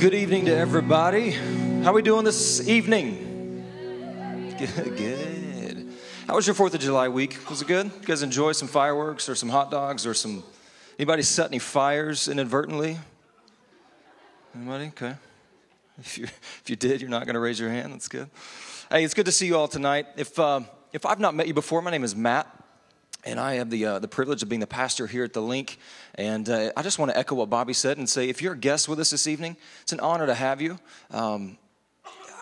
good evening to everybody. How we doing this evening? Good, good. How was your 4th of July week? Was it good? You guys enjoy some fireworks or some hot dogs or some anybody set any fires inadvertently? Anybody? Okay. If you, if you did, you're not going to raise your hand. That's good. Hey, it's good to see you all tonight. If, uh, if I've not met you before, my name is Matt. And I have the, uh, the privilege of being the pastor here at the Link. And uh, I just want to echo what Bobby said and say if you're a guest with us this evening, it's an honor to have you. Um,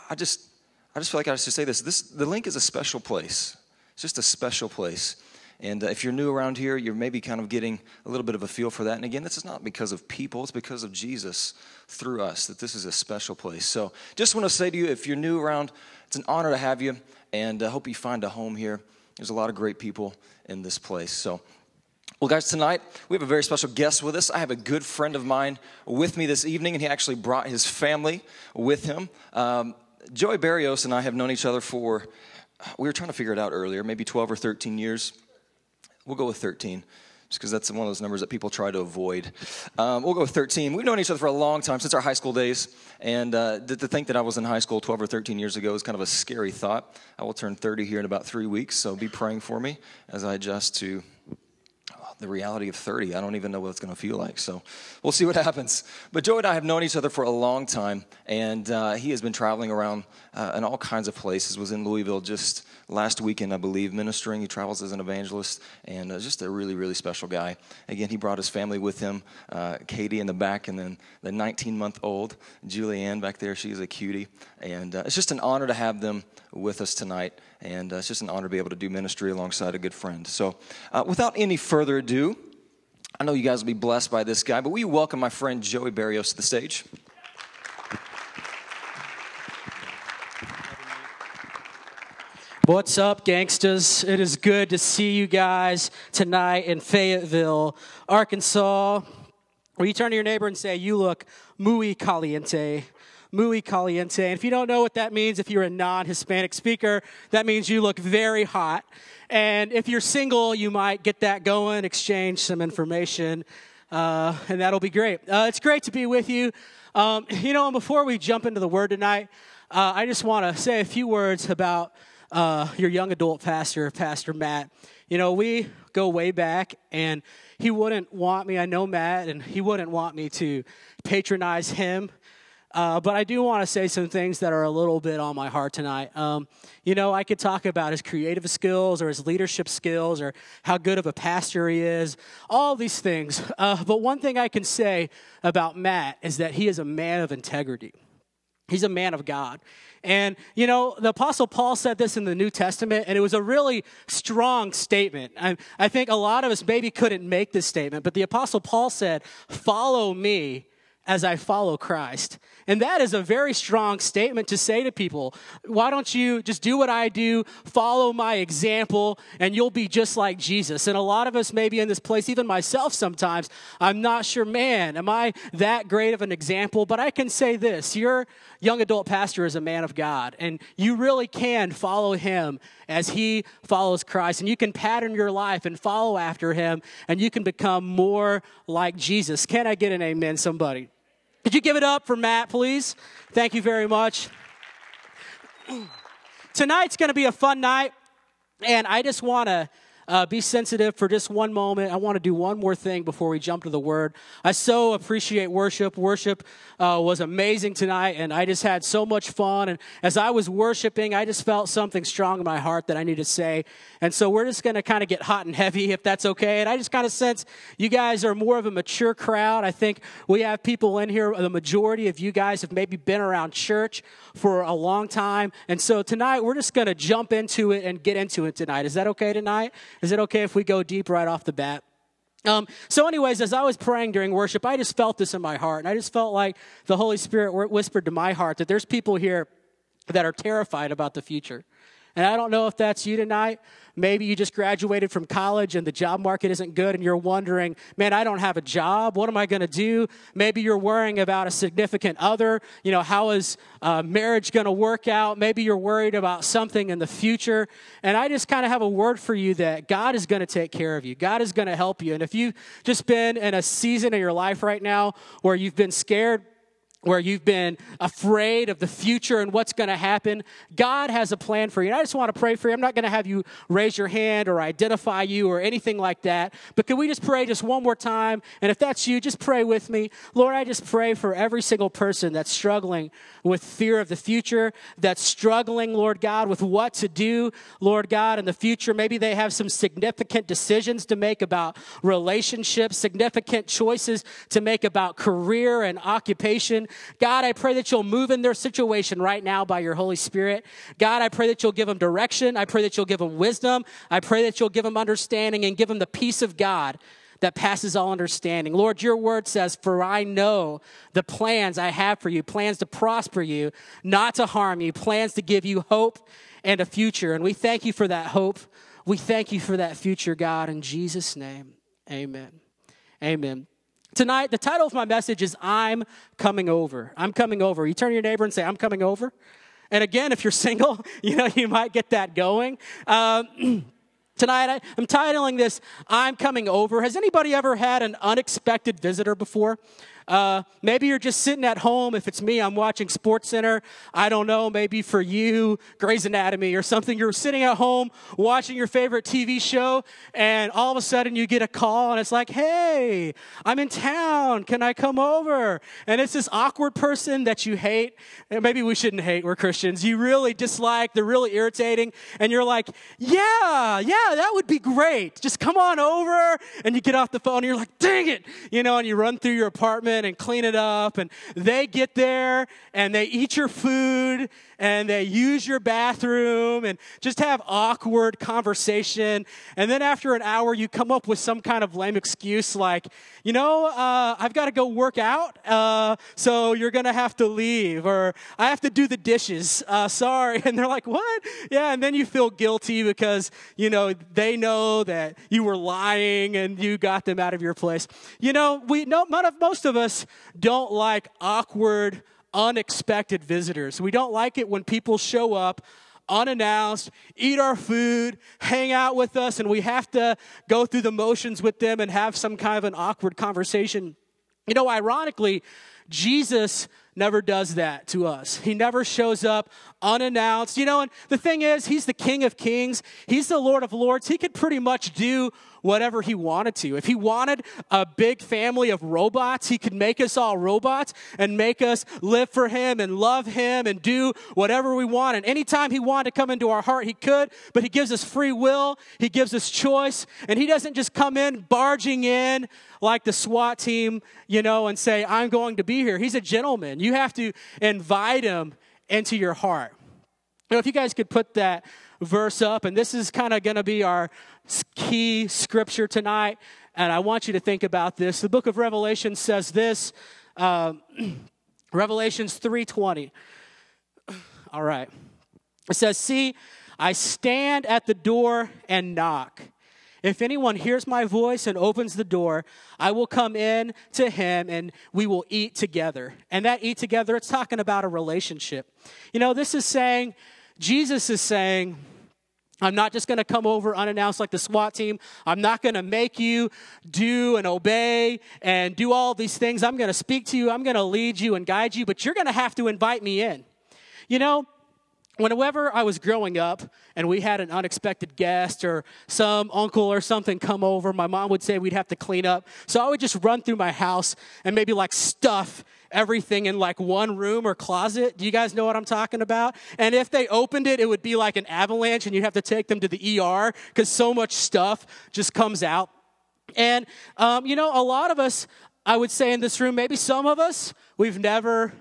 I, just, I just feel like I should say this. this the Link is a special place, it's just a special place. And uh, if you're new around here, you're maybe kind of getting a little bit of a feel for that. And again, this is not because of people, it's because of Jesus through us that this is a special place. So just want to say to you if you're new around, it's an honor to have you. And I hope you find a home here. There's a lot of great people in this place. So, well, guys, tonight we have a very special guest with us. I have a good friend of mine with me this evening, and he actually brought his family with him. Um, Joey Barrios and I have known each other for, we were trying to figure it out earlier, maybe 12 or 13 years. We'll go with 13 just because that's one of those numbers that people try to avoid. Um, we'll go with 13. We've known each other for a long time, since our high school days. And uh, to, think that I was in high school 12 or 13 years ago is kind of a scary thought. I will turn 30 here in about three weeks, so be praying for me as I adjust to the reality of 30. I don't even know what it's going to feel like. So we'll see what happens. But Joe and I have known each other for a long time, and uh, he has been traveling around uh, in all kinds of places. Was in Louisville just last weekend, I believe, ministering. He travels as an evangelist, and uh, just a really, really special guy. Again, he brought his family with him. Uh, Katie in the back, and then the 19-month-old Julianne back there. She's a cutie, and uh, it's just an honor to have them with us tonight. And uh, it's just an honor to be able to do ministry alongside a good friend. So, uh, without any further ado, I know you guys will be blessed by this guy, but we welcome my friend Joey Barrios to the stage. What's up, gangsters? It is good to see you guys tonight in Fayetteville, Arkansas. Where you turn to your neighbor and say, You look muy caliente muy caliente. And if you don't know what that means, if you're a non Hispanic speaker, that means you look very hot. And if you're single, you might get that going, exchange some information, uh, and that'll be great. Uh, it's great to be with you. Um, you know, and before we jump into the word tonight, uh, I just want to say a few words about uh, your young adult pastor, Pastor Matt. You know, we go way back, and he wouldn't want me, I know Matt, and he wouldn't want me to patronize him uh, but I do want to say some things that are a little bit on my heart tonight. Um, you know, I could talk about his creative skills or his leadership skills or how good of a pastor he is, all these things. Uh, but one thing I can say about Matt is that he is a man of integrity. He's a man of God. And, you know, the Apostle Paul said this in the New Testament, and it was a really strong statement. I, I think a lot of us maybe couldn't make this statement, but the Apostle Paul said, Follow me as I follow Christ. And that is a very strong statement to say to people. Why don't you just do what I do, follow my example, and you'll be just like Jesus? And a lot of us, maybe in this place, even myself sometimes, I'm not sure, man, am I that great of an example? But I can say this your young adult pastor is a man of God, and you really can follow him as he follows Christ. And you can pattern your life and follow after him, and you can become more like Jesus. Can I get an amen, somebody? Could you give it up for Matt, please? Thank you very much. Tonight's going to be a fun night, and I just want to uh, be sensitive for just one moment. I want to do one more thing before we jump to the word. I so appreciate worship. Worship uh, was amazing tonight, and I just had so much fun. And as I was worshiping, I just felt something strong in my heart that I need to say. And so we're just going to kind of get hot and heavy, if that's okay. And I just kind of sense you guys are more of a mature crowd. I think we have people in here, the majority of you guys have maybe been around church for a long time. And so tonight, we're just going to jump into it and get into it tonight. Is that okay tonight? Is it okay if we go deep right off the bat? Um, so, anyways, as I was praying during worship, I just felt this in my heart. And I just felt like the Holy Spirit whispered to my heart that there's people here that are terrified about the future. And I don't know if that's you tonight, Maybe you just graduated from college and the job market isn't good and you're wondering, man, I don't have a job. What am I going to do? Maybe you're worrying about a significant other. You know, how is uh, marriage going to work out? Maybe you're worried about something in the future. And I just kind of have a word for you that God is going to take care of you. God is going to help you. And if you've just been in a season of your life right now where you've been scared, where you've been afraid of the future and what's going to happen, God has a plan for you. And I just want to pray for you. I'm not going to have you raise your hand or identify you or anything like that. But can we just pray just one more time? And if that's you, just pray with me. Lord, I just pray for every single person that's struggling with fear of the future, that's struggling, Lord God, with what to do, Lord God, in the future. Maybe they have some significant decisions to make about relationships, significant choices to make about career and occupation. God, I pray that you'll move in their situation right now by your Holy Spirit. God, I pray that you'll give them direction. I pray that you'll give them wisdom. I pray that you'll give them understanding and give them the peace of God that passes all understanding. Lord, your word says, For I know the plans I have for you, plans to prosper you, not to harm you, plans to give you hope and a future. And we thank you for that hope. We thank you for that future, God, in Jesus' name. Amen. Amen. Tonight, the title of my message is I'm Coming Over. I'm Coming Over. You turn to your neighbor and say, I'm coming over. And again, if you're single, you know, you might get that going. Um, Tonight, I, am titling this, I'm Coming Over. Has anybody ever had an unexpected visitor before? Uh, maybe you're just sitting at home. If it's me, I'm watching Sports Center. I don't know. Maybe for you, Grey's Anatomy or something. You're sitting at home watching your favorite TV show, and all of a sudden you get a call, and it's like, "Hey, I'm in town. Can I come over?" And it's this awkward person that you hate. And maybe we shouldn't hate. We're Christians. You really dislike. They're really irritating, and you're like, "Yeah, yeah, that would be great. Just come on over." And you get off the phone, and you're like, "Dang it," you know, and you run through your apartment and clean it up. And they get there and they eat your food and they use your bathroom and just have awkward conversation. And then after an hour, you come up with some kind of lame excuse like, you know, uh, I've got to go work out, uh, so you're going to have to leave, or I have to do the dishes. Uh, sorry. And they're like, what? Yeah. And then you feel guilty because, you know, they know that you were lying and you got them out of your place. You know, we know, most of us don't like awkward, unexpected visitors. We don't like it when people show up unannounced, eat our food, hang out with us, and we have to go through the motions with them and have some kind of an awkward conversation. You know, ironically, Jesus never does that to us. He never shows up unannounced. You know, and the thing is, He's the King of Kings, He's the Lord of Lords. He could pretty much do whatever he wanted to. If he wanted a big family of robots, he could make us all robots and make us live for him and love him and do whatever we want. And anytime he wanted to come into our heart, he could, but he gives us free will, he gives us choice, and he doesn't just come in barging in like the SWAT team, you know, and say, I'm going to be here. He's a gentleman. You have to invite him into your heart. You know, if you guys could put that verse up, and this is kind of going to be our key scripture tonight, and I want you to think about this. The book of Revelation says this, um, Revelations 3:20. All right. It says, "See, I stand at the door and knock. If anyone hears my voice and opens the door, I will come in to him and we will eat together." And that eat together, it's talking about a relationship. You know, this is saying Jesus is saying, I'm not just going to come over unannounced like the SWAT team. I'm not going to make you do and obey and do all these things. I'm going to speak to you. I'm going to lead you and guide you, but you're going to have to invite me in. You know, whenever I was growing up and we had an unexpected guest or some uncle or something come over, my mom would say we'd have to clean up. So I would just run through my house and maybe like stuff everything in like one room or closet. Do you guys know what I'm talking about? And if they opened it, it would be like an avalanche and you'd have to take them to the ER because so much stuff just comes out. And, um, you know, a lot of us, I would say in this room, maybe some of us, we've never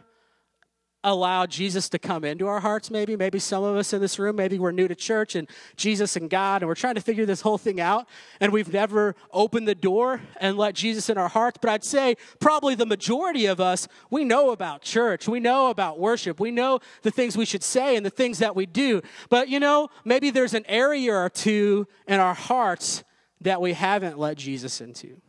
allow Jesus to come into our hearts, maybe. Maybe some of us in this room, maybe we're new to church and Jesus and God, and we're trying to figure this whole thing out, and we've never opened the door and let Jesus in our hearts. But I'd say probably the majority of us, we know about church, we know about worship, we know the things we should say and the things that we do. But you know, maybe there's an area or two in our hearts that we haven't let Jesus into.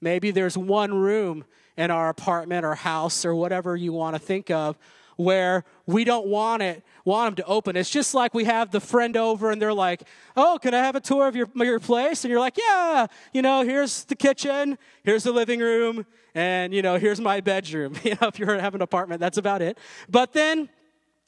Maybe there's one room in our apartment or house or whatever you want to think of where we don't want it want them to open. It's just like we have the friend over and they're like, "Oh, can I have a tour of your your place?" And you're like, "Yeah, you know, here's the kitchen, here's the living room, and you know, here's my bedroom." You know, if you're have an apartment, that's about it. But then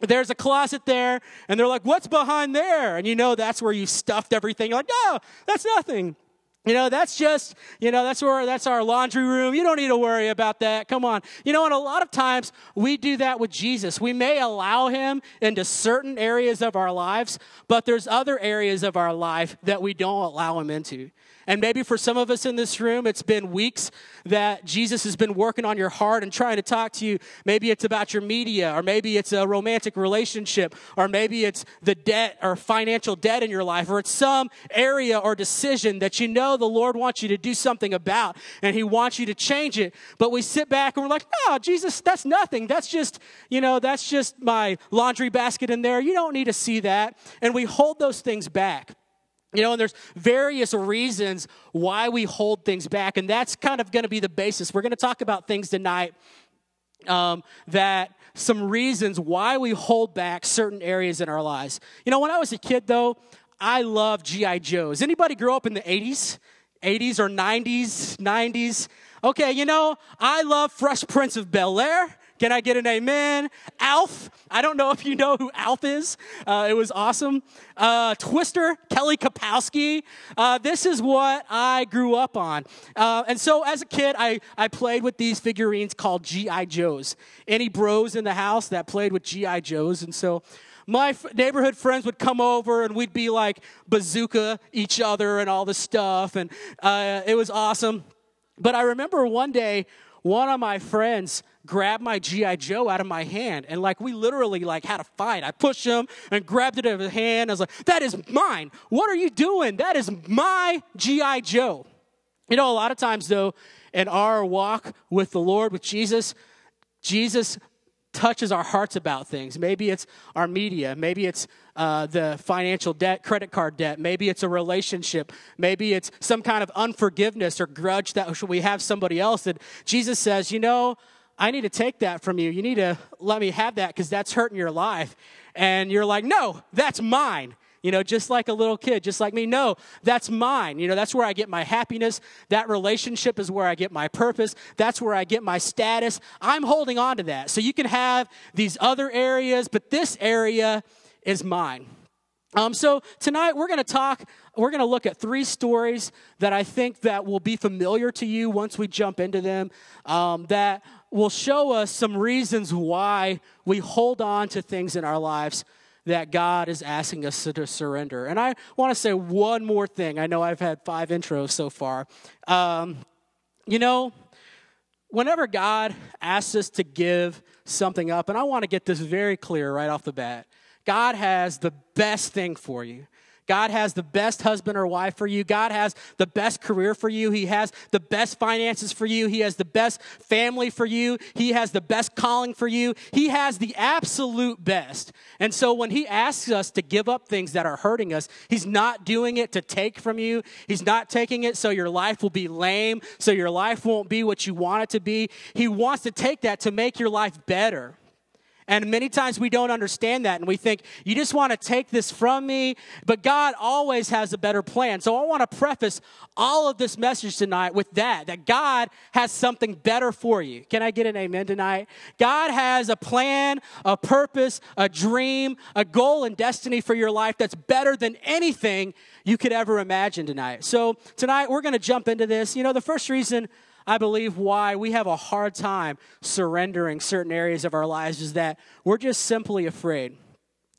there's a closet there, and they're like, What's behind there? And you know that's where you stuffed everything. You're like, No, that's nothing. You know, that's just, you know, that's where, that's our laundry room. You don't need to worry about that. Come on. You know, and a lot of times we do that with Jesus. We may allow him into certain areas of our lives, but there's other areas of our life that we don't allow him into. And maybe for some of us in this room, it's been weeks that Jesus has been working on your heart and trying to talk to you. Maybe it's about your media, or maybe it's a romantic relationship, or maybe it's the debt or financial debt in your life, or it's some area or decision that you know the Lord wants you to do something about and He wants you to change it. But we sit back and we're like, no, Jesus, that's nothing. That's just, you know, that's just my laundry basket in there. You don't need to see that. And we hold those things back. You know, and there's various reasons why we hold things back, and that's kind of going to be the basis. We're going to talk about things tonight um, that some reasons why we hold back certain areas in our lives. You know, when I was a kid, though, I loved GI Joes. Anybody grow up in the '80s, '80s or '90s, '90s? Okay, you know, I love Fresh Prince of Bel Air. Can I get an amen? Alf. I don't know if you know who Alf is. Uh, it was awesome. Uh, Twister, Kelly Kapowski. Uh, this is what I grew up on. Uh, and so as a kid, I, I played with these figurines called G.I. Joes. Any bros in the house that played with G.I. Joes? And so my f- neighborhood friends would come over and we'd be like bazooka each other and all this stuff. And uh, it was awesome. But I remember one day, one of my friends grabbed my GI Joe out of my hand, and like we literally like had a fight. I pushed him and grabbed it out of his hand. I was like, "That is mine. What are you doing? That is my GI Joe." You know, a lot of times though, in our walk with the Lord, with Jesus, Jesus touches our hearts about things. Maybe it's our media. Maybe it's uh, the financial debt, credit card debt. Maybe it's a relationship. Maybe it's some kind of unforgiveness or grudge that we have somebody else. That Jesus says, you know, I need to take that from you. You need to let me have that because that's hurting your life. And you're like, no, that's mine. You know, just like a little kid, just like me. No, that's mine. You know, that's where I get my happiness. That relationship is where I get my purpose. That's where I get my status. I'm holding on to that. So you can have these other areas, but this area is mine. Um, so tonight we're going to talk we're going to look at three stories that i think that will be familiar to you once we jump into them um, that will show us some reasons why we hold on to things in our lives that God is asking us to, surrender. And I want to say one more thing. I know I've had five intros so far. Um, you know, whenever God asks us to give something up, and I want to get this very clear right off the bat God has the best thing for you. God has the best husband or wife for you. God has the best career for you. He has the best finances for you. He has the best family for you. He has the best calling for you. He has the absolute best. And so when He asks us to give up things that are hurting us, He's not doing it to take from you. He's not taking it so your life will be lame, so your life won't be what you want it to be. He wants to take that to make your life better. And many times we don't understand that and we think, you just want to take this from me, but God always has a better plan. So I want to preface all of this message tonight with that, that God has something better for you. Can I get an amen tonight? God has a plan, a purpose, a dream, a goal and destiny for your life that's better than anything you could ever imagine tonight. So tonight we're going to jump into this. You know, the first reason I believe why we have a hard time surrendering certain areas of our lives is that we're just simply afraid.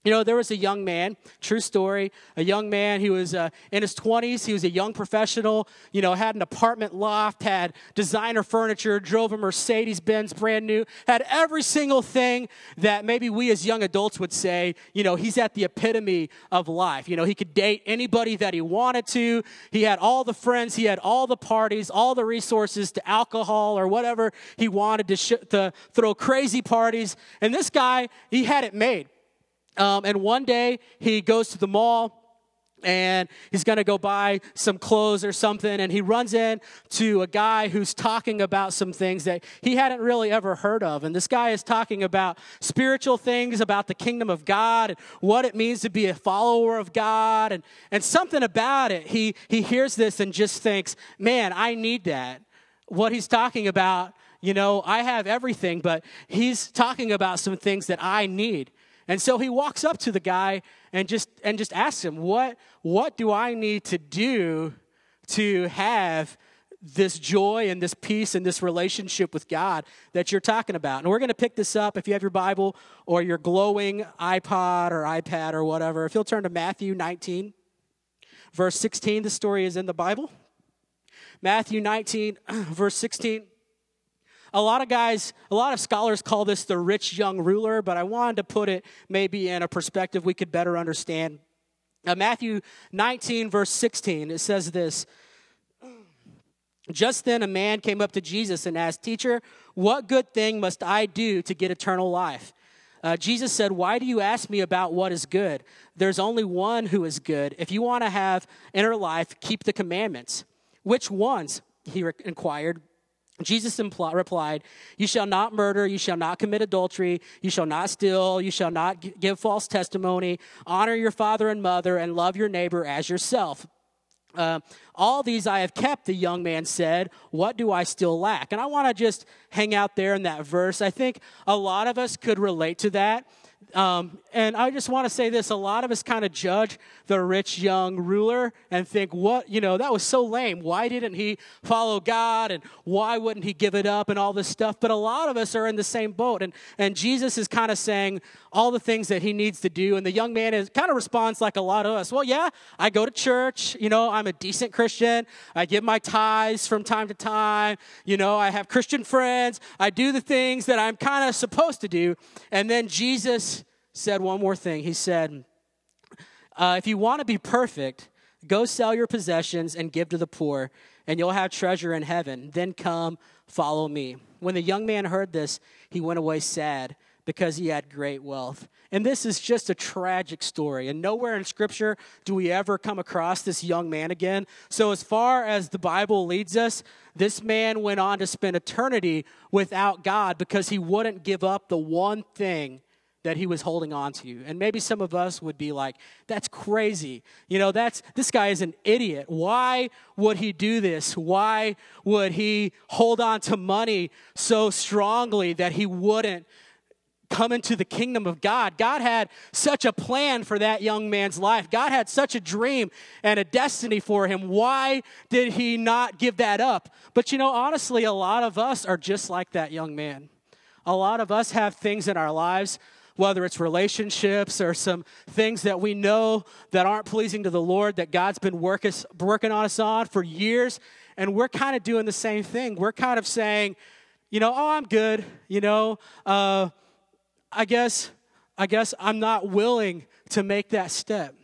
You know, there was a young man, true story, a young man, he was uh, in his 20s. He was a young professional, you know, had an apartment loft, had designer furniture, drove a Mercedes Benz brand new, had every single thing that maybe we as young adults would say, you know, he's at the epitome of life. You know, he could date anybody that he wanted to. He had all the friends, he had all the parties, all the resources to alcohol or whatever he wanted to, sh- to throw crazy parties. And this guy, he had it made. Um, and one day he goes to the mall and he's going to go buy some clothes or something and he runs in to a guy who's talking about some things that he hadn't really ever heard of. And this guy is talking about spiritual things about the kingdom of god and what it means to be a follower of god and, and something about it. He, he hears this and just thinks man i need that. What he's talking about you know i have everything but he's talking about some things that i need and so he walks up to the guy and just and just asks him, "What what do I need to do to have this joy and this peace and this relationship with God that you're talking about?" And we're going to pick this up if you have your Bible or your glowing iPod or iPad or whatever. If you'll turn to Matthew 19 verse 16, the story is in the Bible. Matthew 19 verse 16 a lot of guys, a lot of scholars call this the rich young ruler, but I wanted to put it maybe in a perspective we could better understand. Now, Matthew 19, verse 16, it says this Just then a man came up to Jesus and asked, Teacher, what good thing must I do to get eternal life? Uh, Jesus said, Why do you ask me about what is good? There's only one who is good. If you want to have inner life, keep the commandments. Which ones? He re- inquired. Jesus impl- replied, You shall not murder, you shall not commit adultery, you shall not steal, you shall not g- give false testimony, honor your father and mother, and love your neighbor as yourself. Uh, all these I have kept, the young man said. What do I still lack? And I want to just hang out there in that verse. I think a lot of us could relate to that. Um, and I just want to say this a lot of us kind of judge the rich young ruler and think, what, you know, that was so lame. Why didn't he follow God and why wouldn't he give it up and all this stuff? But a lot of us are in the same boat. And, and Jesus is kind of saying all the things that he needs to do. And the young man is kind of responds like a lot of us. Well, yeah, I go to church. You know, I'm a decent Christian. I give my tithes from time to time. You know, I have Christian friends. I do the things that I'm kind of supposed to do. And then Jesus said one more thing. He said, uh, If you want to be perfect, go sell your possessions and give to the poor, and you'll have treasure in heaven. Then come, follow me. When the young man heard this, he went away sad because he had great wealth. And this is just a tragic story. And nowhere in Scripture do we ever come across this young man again. So, as far as the Bible leads us, this man went on to spend eternity without God because he wouldn't give up the one thing that he was holding on to. And maybe some of us would be like, that's crazy. You know, that's this guy is an idiot. Why would he do this? Why would he hold on to money so strongly that he wouldn't come into the kingdom of God. God had such a plan for that young man's life. God had such a dream and a destiny for him. Why did he not give that up? But you know, honestly, a lot of us are just like that young man. A lot of us have things in our lives whether it's relationships or some things that we know that aren't pleasing to the Lord that God's been work us, working on us on for years. And we're kind of doing the same thing. We're kind of saying, you know, oh, I'm good. You know, uh, I guess, I guess I'm not willing to make that step.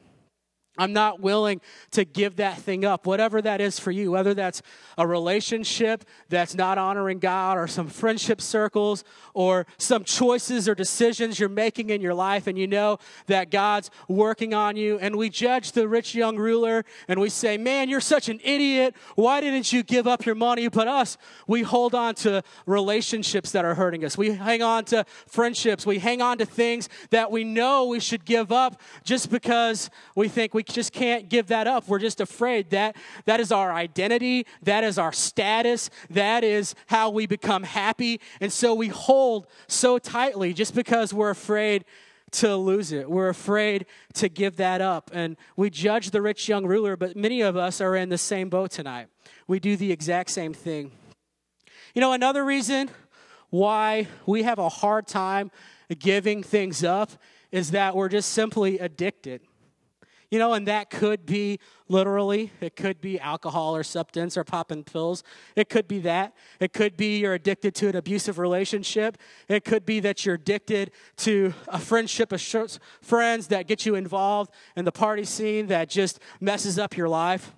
I'm not willing to give that thing up, whatever that is for you, whether that's a relationship that's not honoring God, or some friendship circles, or some choices or decisions you're making in your life, and you know that God's working on you. And we judge the rich young ruler and we say, Man, you're such an idiot. Why didn't you give up your money? But us, we hold on to relationships that are hurting us. We hang on to friendships. We hang on to things that we know we should give up just because we think we just can't give that up. We're just afraid that that is our identity, that is our status, that is how we become happy. And so we hold so tightly just because we're afraid to lose it. We're afraid to give that up. And we judge the rich young ruler, but many of us are in the same boat tonight. We do the exact same thing. You know, another reason why we have a hard time giving things up is that we're just simply addicted. You know, and that could be literally, it could be alcohol or substance or popping pills. It could be that. It could be you're addicted to an abusive relationship. It could be that you're addicted to a friendship of friends that get you involved in the party scene that just messes up your life.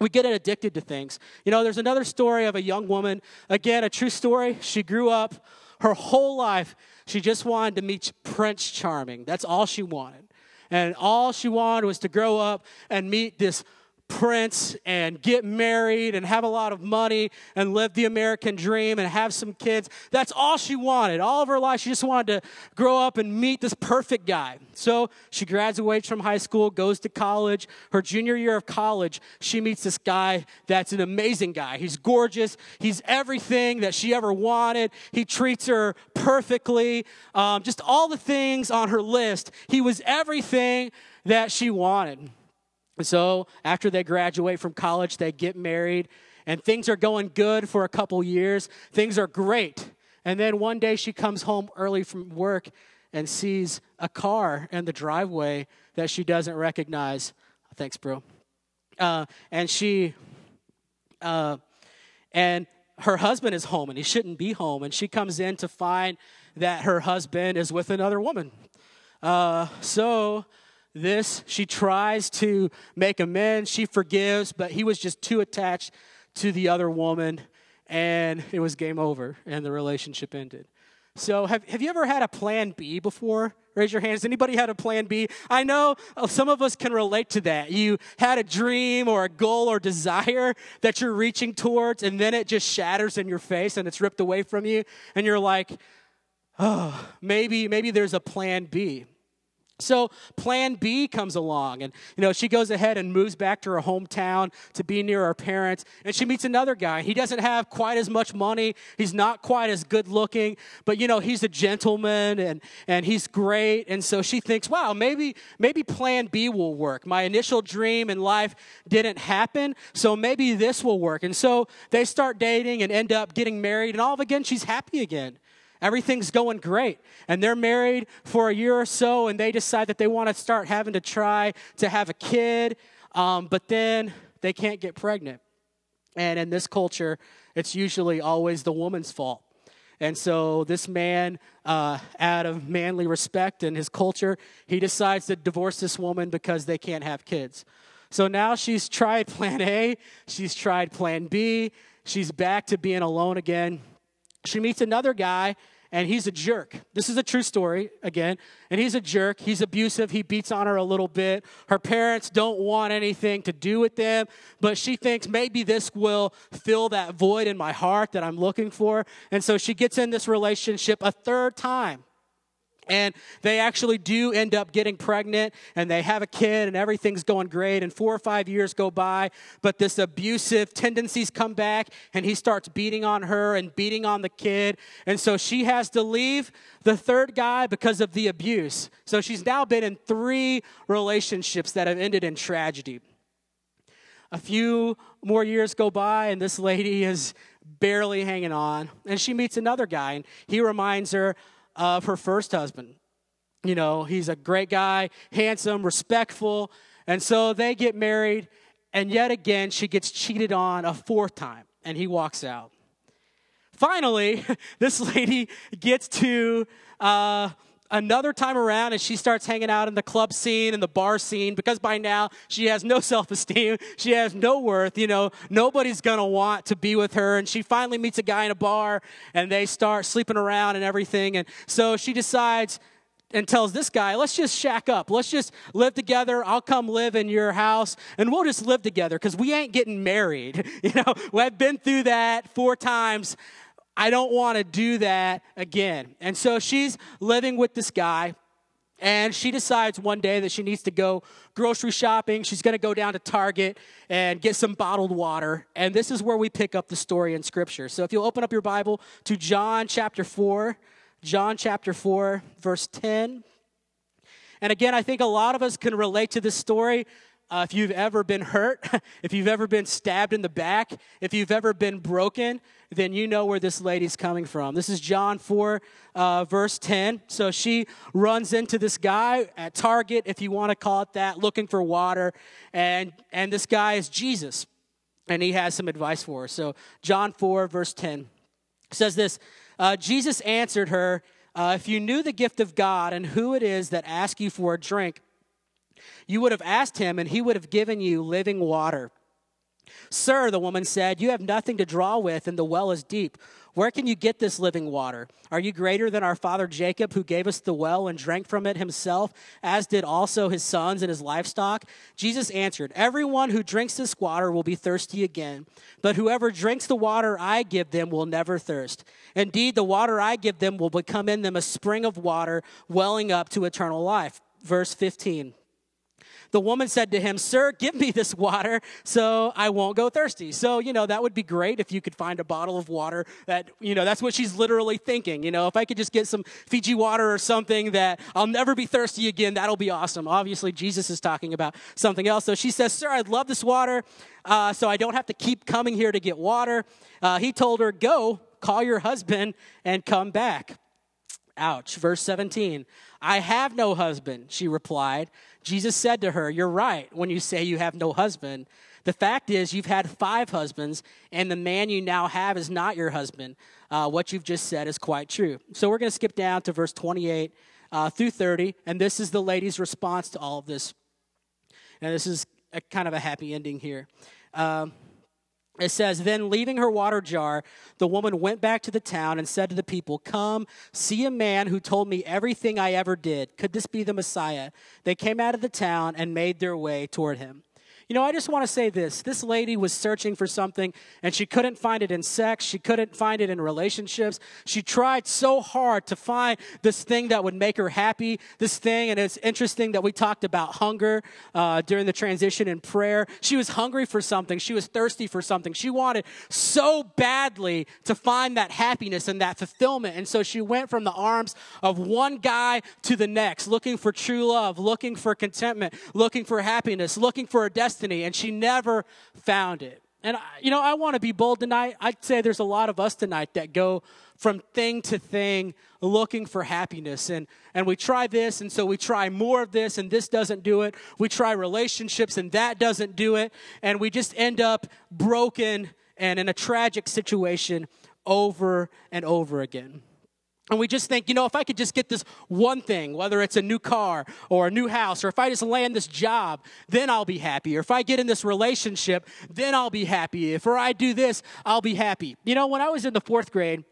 We get addicted to things. You know, there's another story of a young woman, again, a true story. She grew up her whole life, she just wanted to meet Prince Charming. That's all she wanted. And all she wanted was to grow up and meet this prince and get married and have a lot of money and live the American dream and have some kids. That's all she wanted. All of her life, she just wanted to grow up and meet this perfect guy. So she graduates from high school, goes to college. Her junior year of college, she meets this guy that's an amazing guy. He's gorgeous, he's everything that she ever wanted. He treats her perfectly, um, just all the things on her list. He was everything that she wanted. So after they graduate from college, they get married, and things are going good for a couple years. Things are great. And then one day she comes home early from work and sees a car in the driveway that she doesn't recognize. Thanks, bro. Uh, and she, uh, and her husband is home, and he shouldn't be home. And she comes in to find that her husband is with another woman. Uh, so this. She tries to make amends. She forgives, but he was just too attached to the other woman, and it was game over, and the relationship ended. So, have, have you ever had a plan B before? Raise your hands. Anybody had a plan B? I know uh, some of us can relate to that. You had a dream or a goal or desire that you're reaching towards, and then it just shatters in your face and it's ripped away from you, and you're like, oh, maybe, maybe there's a plan B. So plan B comes along and you know she goes ahead and moves back to her hometown to be near her parents and she meets another guy. He doesn't have quite as much money. He's not quite as good looking, but you know he's a gentleman and and he's great and so she thinks, "Wow, maybe maybe plan B will work. My initial dream in life didn't happen, so maybe this will work." And so they start dating and end up getting married and all of again she's happy again. Everything's going great. And they're married for a year or so, and they decide that they want to start having to try to have a kid, um, but then they can't get pregnant. And in this culture, it's usually always the woman's fault. And so this man, uh, out of manly respect and his culture, he decides to divorce this woman because they can't have kids. So now she's tried plan A, she's tried plan B, she's back to being alone again. She meets another guy, and he's a jerk. This is a true story, again. And he's a jerk. He's abusive. He beats on her a little bit. Her parents don't want anything to do with them, but she thinks maybe this will fill that void in my heart that I'm looking for. And so she gets in this relationship a third time. And they actually do end up getting pregnant and they have a kid and everything's going great. And four or five years go by, but this abusive tendencies come back and he starts beating on her and beating on the kid. And so she has to leave the third guy because of the abuse. So she's now been in three relationships that have ended in tragedy. A few more years go by and this lady is barely hanging on. And she meets another guy and he reminds her, of her first husband. You know, he's a great guy, handsome, respectful. And so they get married, and yet again, she gets cheated on a fourth time, and he walks out. Finally, this lady gets to uh, another time around and she starts hanging out in the club scene and the bar scene because by now she has no self-esteem she has no worth you know nobody's gonna want to be with her and she finally meets a guy in a bar and they start sleeping around and everything and so she decides and tells this guy, let's just shack up. Let's just live together. I'll come live in your house and we'll just live together because we ain't getting married. You know, I've been through that four times. I don't want to do that again. And so she's living with this guy. And she decides one day that she needs to go grocery shopping. She's going to go down to Target and get some bottled water. And this is where we pick up the story in Scripture. So if you'll open up your Bible to John chapter 4, John chapter 4, verse 10. And again, I think a lot of us can relate to this story. Uh, if you've ever been hurt, if you've ever been stabbed in the back, if you've ever been broken, then you know where this lady's coming from. This is John 4, uh, verse 10. So she runs into this guy at Target, if you want to call it that, looking for water. And, and this guy is Jesus. And he has some advice for her. So John 4, verse 10 says this uh, Jesus answered her, uh, If you knew the gift of God and who it is that asks you for a drink, you would have asked him, and he would have given you living water. Sir, the woman said, You have nothing to draw with, and the well is deep. Where can you get this living water? Are you greater than our father Jacob, who gave us the well and drank from it himself, as did also his sons and his livestock? Jesus answered, Everyone who drinks this water will be thirsty again, but whoever drinks the water I give them will never thirst. Indeed, the water I give them will become in them a spring of water welling up to eternal life. Verse 15. The woman said to him, Sir, give me this water so I won't go thirsty. So, you know, that would be great if you could find a bottle of water that, you know, that's what she's literally thinking. You know, if I could just get some Fiji water or something that I'll never be thirsty again, that'll be awesome. Obviously, Jesus is talking about something else. So she says, Sir, I'd love this water uh, so I don't have to keep coming here to get water. Uh, he told her, Go, call your husband, and come back. Ouch. Verse 17. I have no husband, she replied. Jesus said to her, You're right when you say you have no husband. The fact is, you've had five husbands, and the man you now have is not your husband. Uh, what you've just said is quite true. So we're going to skip down to verse 28 uh, through 30, and this is the lady's response to all of this. And this is a, kind of a happy ending here. Um, it says, Then leaving her water jar, the woman went back to the town and said to the people, Come, see a man who told me everything I ever did. Could this be the Messiah? They came out of the town and made their way toward him. You know, I just want to say this. This lady was searching for something and she couldn't find it in sex. She couldn't find it in relationships. She tried so hard to find this thing that would make her happy, this thing. And it's interesting that we talked about hunger uh, during the transition in prayer. She was hungry for something. She was thirsty for something. She wanted so badly to find that happiness and that fulfillment. And so she went from the arms of one guy to the next, looking for true love, looking for contentment, looking for happiness, looking for a destiny destiny, and she never found it. And, you know, I want to be bold tonight. I'd say there's a lot of us tonight that go from thing to thing looking for happiness. And, and we try this, and so we try more of this, and this doesn't do it. We try relationships, and that doesn't do it. And we just end up broken and in a tragic situation over and over again. And we just think, you know, if I could just get this one thing, whether it's a new car or a new house, or if I just land this job, then I'll be happy. Or if I get in this relationship, then I'll be happy. If or I do this, I'll be happy. You know, when I was in the fourth grade,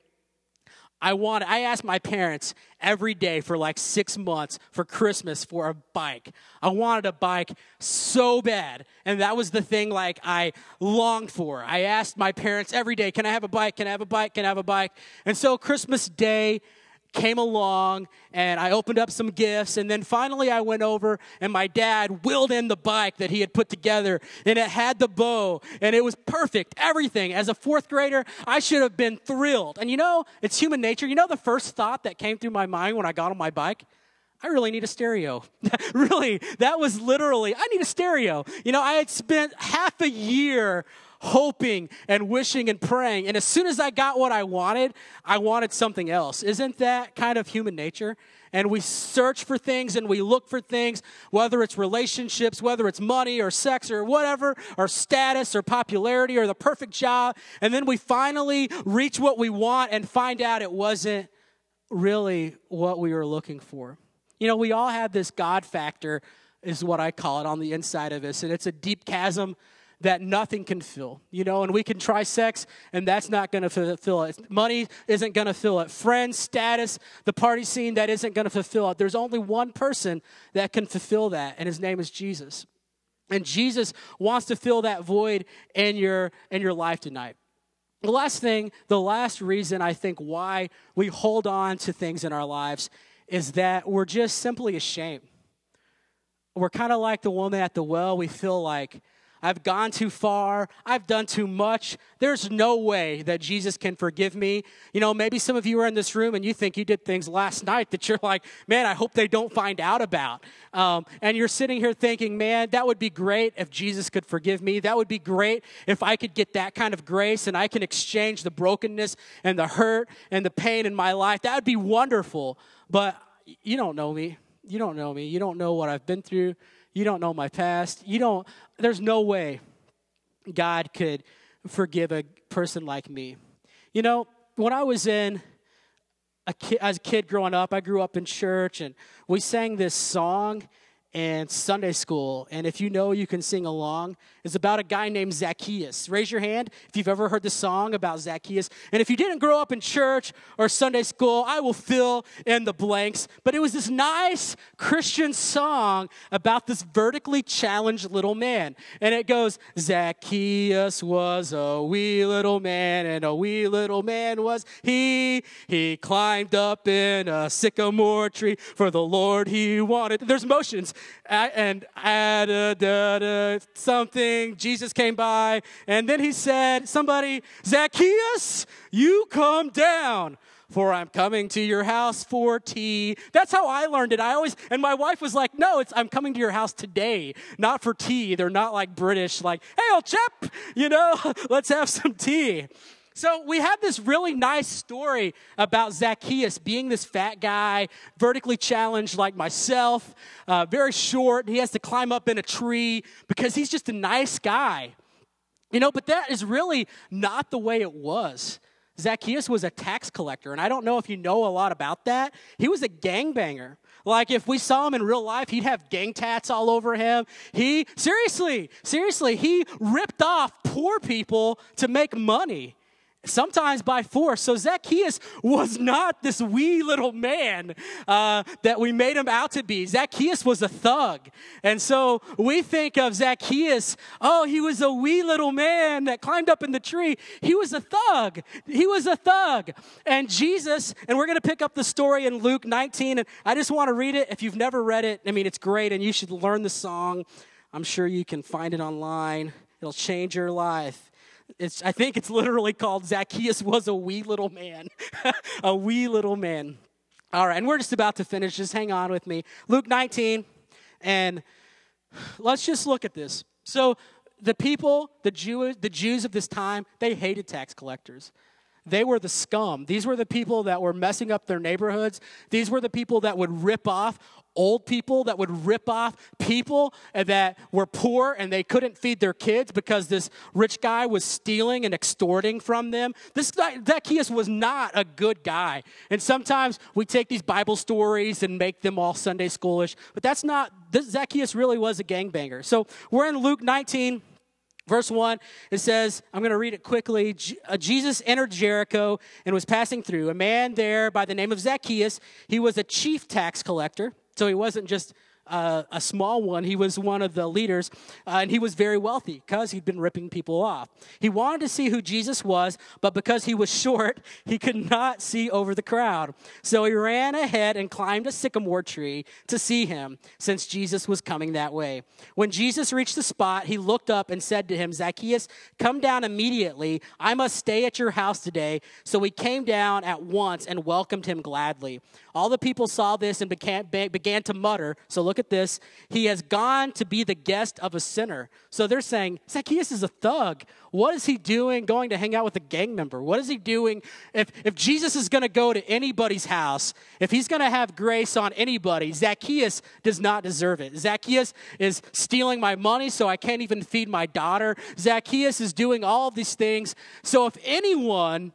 I wanted, I asked my parents every day for like six months for Christmas for a bike. I wanted a bike so bad. And that was the thing like I longed for. I asked my parents every day, can I have a bike? Can I have a bike? Can I have a bike? And so Christmas Day, came along and I opened up some gifts. And then finally, I went over and my dad wheeled in the bike that he had put together and it had the bow and it was perfect, everything. As a fourth grader, I should have been thrilled. And you know, it's human nature. You know, the first thought that came through my mind when I got on my bike? I really need a stereo. really, that was literally, I need a stereo. You know, I had spent half a year hoping and wishing and praying. And as soon as I got what I wanted, I wanted something else. Isn't that kind of human nature? And we search for things and we look for things, whether it's relationships, whether it's money or sex or whatever, or status or popularity or the perfect job. And then we finally reach what we want and find out it wasn't really what we were looking for. You know, we all have this God factor, is what I call it, on the inside of us. And it's a deep chasm that nothing can fill. You know, and we can try sex, and that's not going to fulfill it. Money isn't going to fill it. Friends, status, the party scene, that isn't going to fulfill it. There's only one person that can fulfill that, and his name is Jesus. And Jesus wants to fill that void in your in your life tonight. The last thing, the last reason I think why we hold on to things in our lives is that we're just simply ashamed. We're kind of like the woman at the well. We feel like I've gone too far. I've done too much. There's no way that Jesus can forgive me. You know, maybe some of you are in this room and you think you did things last night that you're like, man, I hope they don't find out about. Um, and you're sitting here thinking, man, that would be great if Jesus could forgive me. That would be great if I could get that kind of grace and I can exchange the brokenness and the hurt and the pain in my life. That would be wonderful. But you don't know me. You don't know me. You don't know what I've been through. You don't know my past. You don't, there's no way God could forgive a person like me. You know, when I was in a kid, as a kid growing up, I grew up in church and we sang this song in Sunday school. And if you know, you can sing along. It's about a guy named Zacchaeus. Raise your hand if you've ever heard the song about Zacchaeus. And if you didn't grow up in church or Sunday school, I will fill in the blanks. But it was this nice Christian song about this vertically challenged little man. And it goes, Zacchaeus was a wee little man, and a wee little man was he. He climbed up in a sycamore tree for the Lord he wanted. There's motions and add something. Jesus came by, and then he said, Somebody, Zacchaeus, you come down for I'm coming to your house for tea. That's how I learned it. I always, and my wife was like, no, it's, I'm coming to your house today, not for tea. They're not like British, like, hey, old chap, you know, let's have some tea. So we have this really nice story about Zacchaeus being this fat guy, vertically challenged like myself, uh, very short. He has to climb up in a tree because he's just a nice guy. You know, but that is really not the way it was. Zacchaeus was a tax collector, and I don't know if you know a lot about that. He was a gangbanger. Like if we saw him in real life, he'd have gang tats all over him. He seriously, seriously, he ripped off poor people to make money sometimes by force. So Zacchaeus was not this wee little man uh, that we made him out to be. Zacchaeus was a thug. And so we think of Zacchaeus, oh, he was a wee little man that climbed up in the tree. He was a thug. He was a thug. And Jesus, and we're going to pick up the story in Luke 19. And I just want to read it. If you've never read it, I mean, it's great and you should learn the song. I'm sure you can find it online. It'll change your life. It's, I think it's literally called Zacchaeus was a wee little man. a wee little man. All right, and we're just about to finish. Just hang on with me. Luke 19, and let's just look at this. So, the people, the, Jew, the Jews of this time, they hated tax collectors. They were the scum. These were the people that were messing up their neighborhoods. These were the people that would rip off old people that would rip off people that were poor and they couldn't feed their kids because this rich guy was stealing and extorting from them. This Zacchaeus was not a good guy. And sometimes we take these Bible stories and make them all Sunday schoolish, but that's not, this Zacchaeus really was a gangbanger. So we're in Luke 19. Verse 1, it says, I'm going to read it quickly. Uh, Jesus entered Jericho and was passing through. A man there by the name of Zacchaeus, he was a chief tax collector so he wasn't just uh, a small one. He was one of the leaders, uh, and he was very wealthy because he'd been ripping people off. He wanted to see who Jesus was, but because he was short, he could not see over the crowd. So he ran ahead and climbed a sycamore tree to see him, since Jesus was coming that way. When Jesus reached the spot, he looked up and said to him, Zacchaeus, come down immediately. I must stay at your house today. So he came down at once and welcomed him gladly. All the people saw this and began, began to mutter. So look at this. He has gone to be the guest of a sinner. So they're saying, Zacchaeus is a thug. What is he doing going to hang out with a gang member? What is he doing? If, if Jesus is going to go to anybody's house, if he's going to have grace on anybody, Zacchaeus does not deserve it. Zacchaeus is stealing my money so I can't even feed my daughter. Zacchaeus is doing all of these things. So if anyone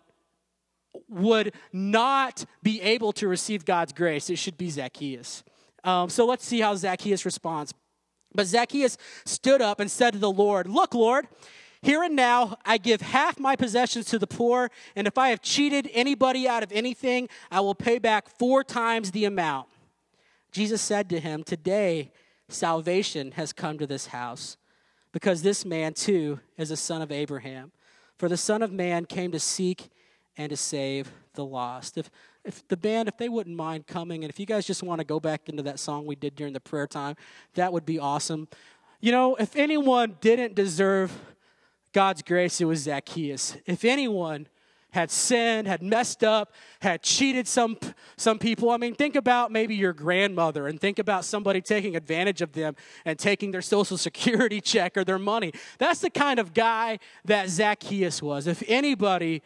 would not be able to receive God's grace, it should be Zacchaeus. Um, so let's see how Zacchaeus responds. But Zacchaeus stood up and said to the Lord, Look, Lord, here and now I give half my possessions to the poor, and if I have cheated anybody out of anything, I will pay back four times the amount. Jesus said to him, Today salvation has come to this house, because this man too is a son of Abraham. For the Son of Man came to seek and to save the lost. If, if the band, if they wouldn't mind coming, and if you guys just want to go back into that song we did during the prayer time, that would be awesome. You know, if anyone didn't deserve God's grace, it was Zacchaeus. If anyone had sinned, had messed up, had cheated some, some people. I mean, think about maybe your grandmother and think about somebody taking advantage of them and taking their social security check or their money. That's the kind of guy that Zacchaeus was. If anybody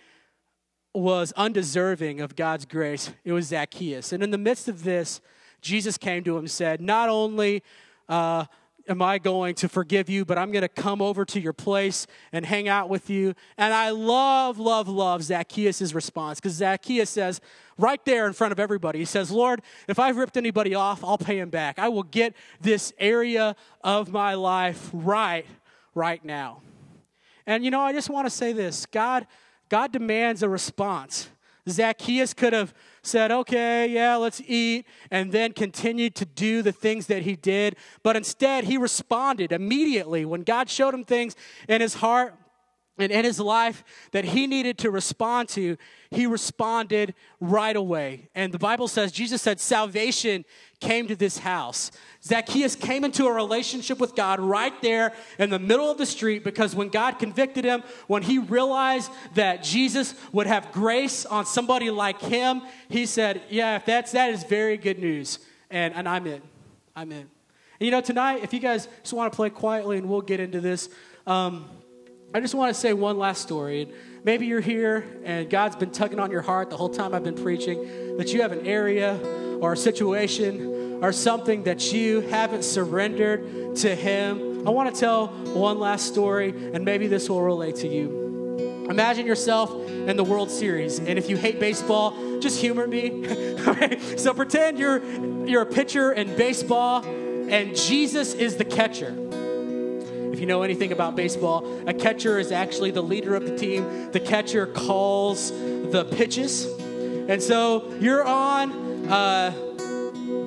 was undeserving of God's grace, it was Zacchaeus. And in the midst of this, Jesus came to him and said, Not only uh, am I going to forgive you, but I'm going to come over to your place and hang out with you. And I love, love, love Zacchaeus' response because Zacchaeus says, right there in front of everybody, he says, Lord, if I've ripped anybody off, I'll pay him back. I will get this area of my life right, right now. And you know, I just want to say this God, God demands a response. Zacchaeus could have said, okay, yeah, let's eat, and then continued to do the things that he did. But instead, he responded immediately when God showed him things in his heart and in his life that he needed to respond to, he responded right away. And the Bible says, Jesus said, salvation came to this house. Zacchaeus came into a relationship with God right there in the middle of the street because when God convicted him, when he realized that Jesus would have grace on somebody like him, he said, Yeah, if that's that is very good news. And, and I'm in. I'm in. And you know, tonight, if you guys just want to play quietly and we'll get into this, um, I just want to say one last story. Maybe you're here and God's been tugging on your heart the whole time I've been preaching that you have an area or a situation or something that you haven't surrendered to Him. I want to tell one last story, and maybe this will relate to you. Imagine yourself in the World Series, and if you hate baseball, just humor me. So pretend you're you're a pitcher in baseball, and Jesus is the catcher. If you know anything about baseball, a catcher is actually the leader of the team. The catcher calls the pitches. And so you're on uh,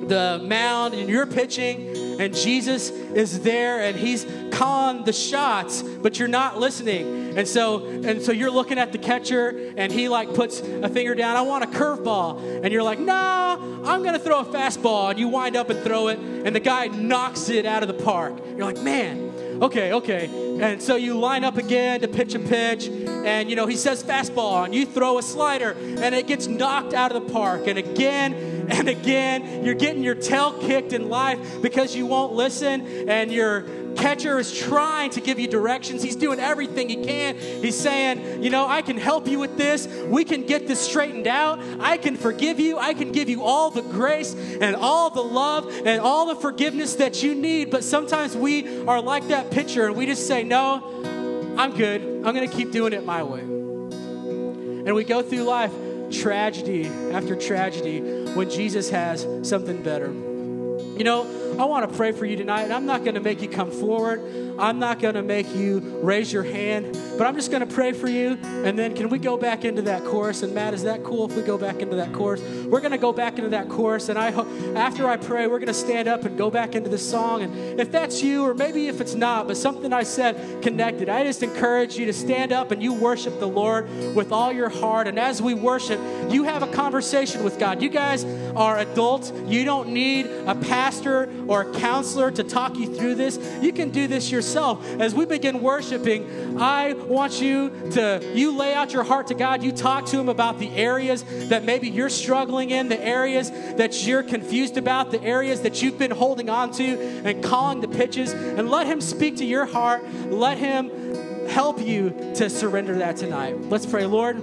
the mound and you're pitching, and Jesus is there and he's calling the shots, but you're not listening. And so and so you're looking at the catcher and he like puts a finger down, I want a curveball. And you're like, no, I'm gonna throw a fastball. And you wind up and throw it, and the guy knocks it out of the park. You're like, man, okay, okay. And so you line up again to pitch a pitch, and you know, he says fastball, and you throw a slider, and it gets knocked out of the park. And again and again, you're getting your tail kicked in life because you won't listen, and your catcher is trying to give you directions. He's doing everything he can. He's saying, You know, I can help you with this. We can get this straightened out. I can forgive you. I can give you all the grace and all the love and all the forgiveness that you need. But sometimes we are like that pitcher and we just say, No, I'm good. I'm going to keep doing it my way. And we go through life tragedy after tragedy when Jesus has something better. You know, I want to pray for you tonight. I'm not going to make you come forward. I'm not going to make you raise your hand, but I'm just going to pray for you. And then can we go back into that chorus? And Matt, is that cool if we go back into that chorus? We're going to go back into that chorus. And I hope after I pray, we're going to stand up and go back into the song. And if that's you, or maybe if it's not, but something I said connected, I just encourage you to stand up and you worship the Lord with all your heart. And as we worship, you have a conversation with God. You guys are adults. You don't need a pastor or a counselor to talk you through this. You can do this yourself. As we begin worshiping, I want you to you lay out your heart to God. You talk to him about the areas that maybe you're struggling in, the areas that you're confused about, the areas that you've been holding on to and calling the pitches and let him speak to your heart. Let him help you to surrender that tonight. Let's pray, Lord.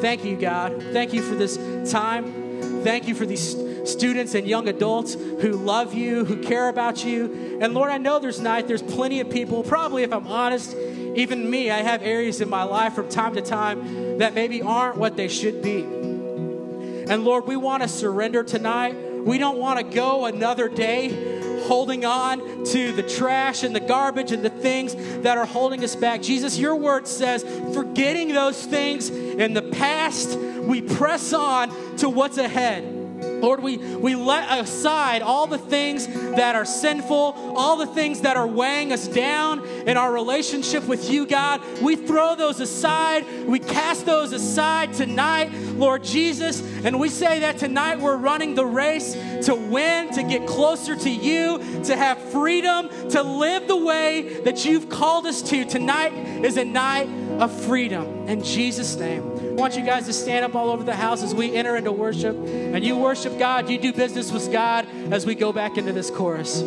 Thank you, God. Thank you for this time. Thank you for these students and young adults who love you, who care about you. And Lord, I know there's night, there's plenty of people, probably if I'm honest, even me, I have areas in my life from time to time that maybe aren't what they should be. And Lord, we want to surrender tonight. We don't want to go another day holding on to the trash and the garbage and the things that are holding us back. Jesus, your word says, forgetting those things in the past, we press on to what's ahead. Lord, we, we let aside all the things that are sinful, all the things that are weighing us down in our relationship with you, God. We throw those aside. We cast those aside tonight, Lord Jesus. And we say that tonight we're running the race to win, to get closer to you, to have freedom, to live the way that you've called us to. Tonight is a night of freedom. In Jesus' name. I want you guys to stand up all over the house as we enter into worship. And you worship God, you do business with God as we go back into this chorus.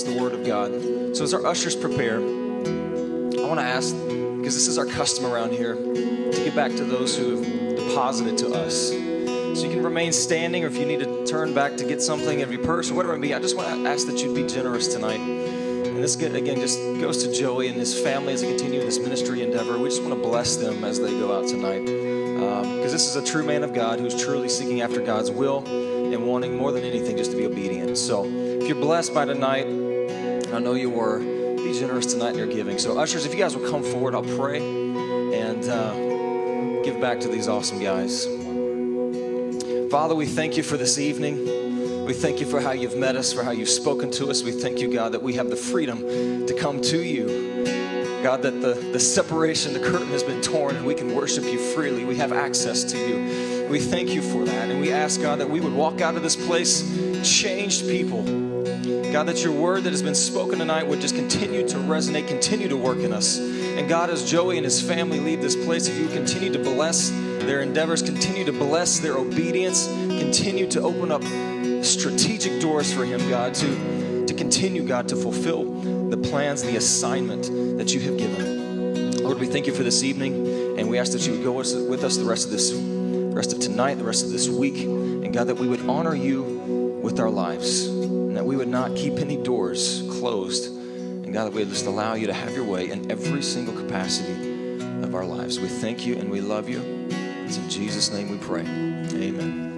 Us the word of God. So, as our ushers prepare, I want to ask, because this is our custom around here, to give back to those who have deposited to us. So, you can remain standing, or if you need to turn back to get something in your purse or whatever it may be, I just want to ask that you'd be generous tonight. And this, again, just goes to Joey and his family as they continue this ministry endeavor. We just want to bless them as they go out tonight because um, this is a true man of God who's truly seeking after God's will and wanting more than anything just to be obedient. So if you're blessed by tonight, I know you were, be generous tonight in your giving. So, ushers, if you guys will come forward, I'll pray and uh, give back to these awesome guys. Father, we thank you for this evening. We thank you for how you've met us, for how you've spoken to us. We thank you, God, that we have the freedom to come to you God, that the, the separation, the curtain has been torn and we can worship you freely. We have access to you. We thank you for that. And we ask, God, that we would walk out of this place changed people. God, that your word that has been spoken tonight would just continue to resonate, continue to work in us. And God, as Joey and his family leave this place, if you continue to bless their endeavors, continue to bless their obedience, continue to open up strategic doors for him, God, to, to continue, God, to fulfill the plans, the assignment that you have given. Lord, we thank you for this evening, and we ask that you would go with us the rest of this, rest of tonight, the rest of this week, and God, that we would honor you with our lives, and that we would not keep any doors closed, and God, that we would just allow you to have your way in every single capacity of our lives. We thank you and we love you. It's in Jesus' name we pray. Amen. Amen.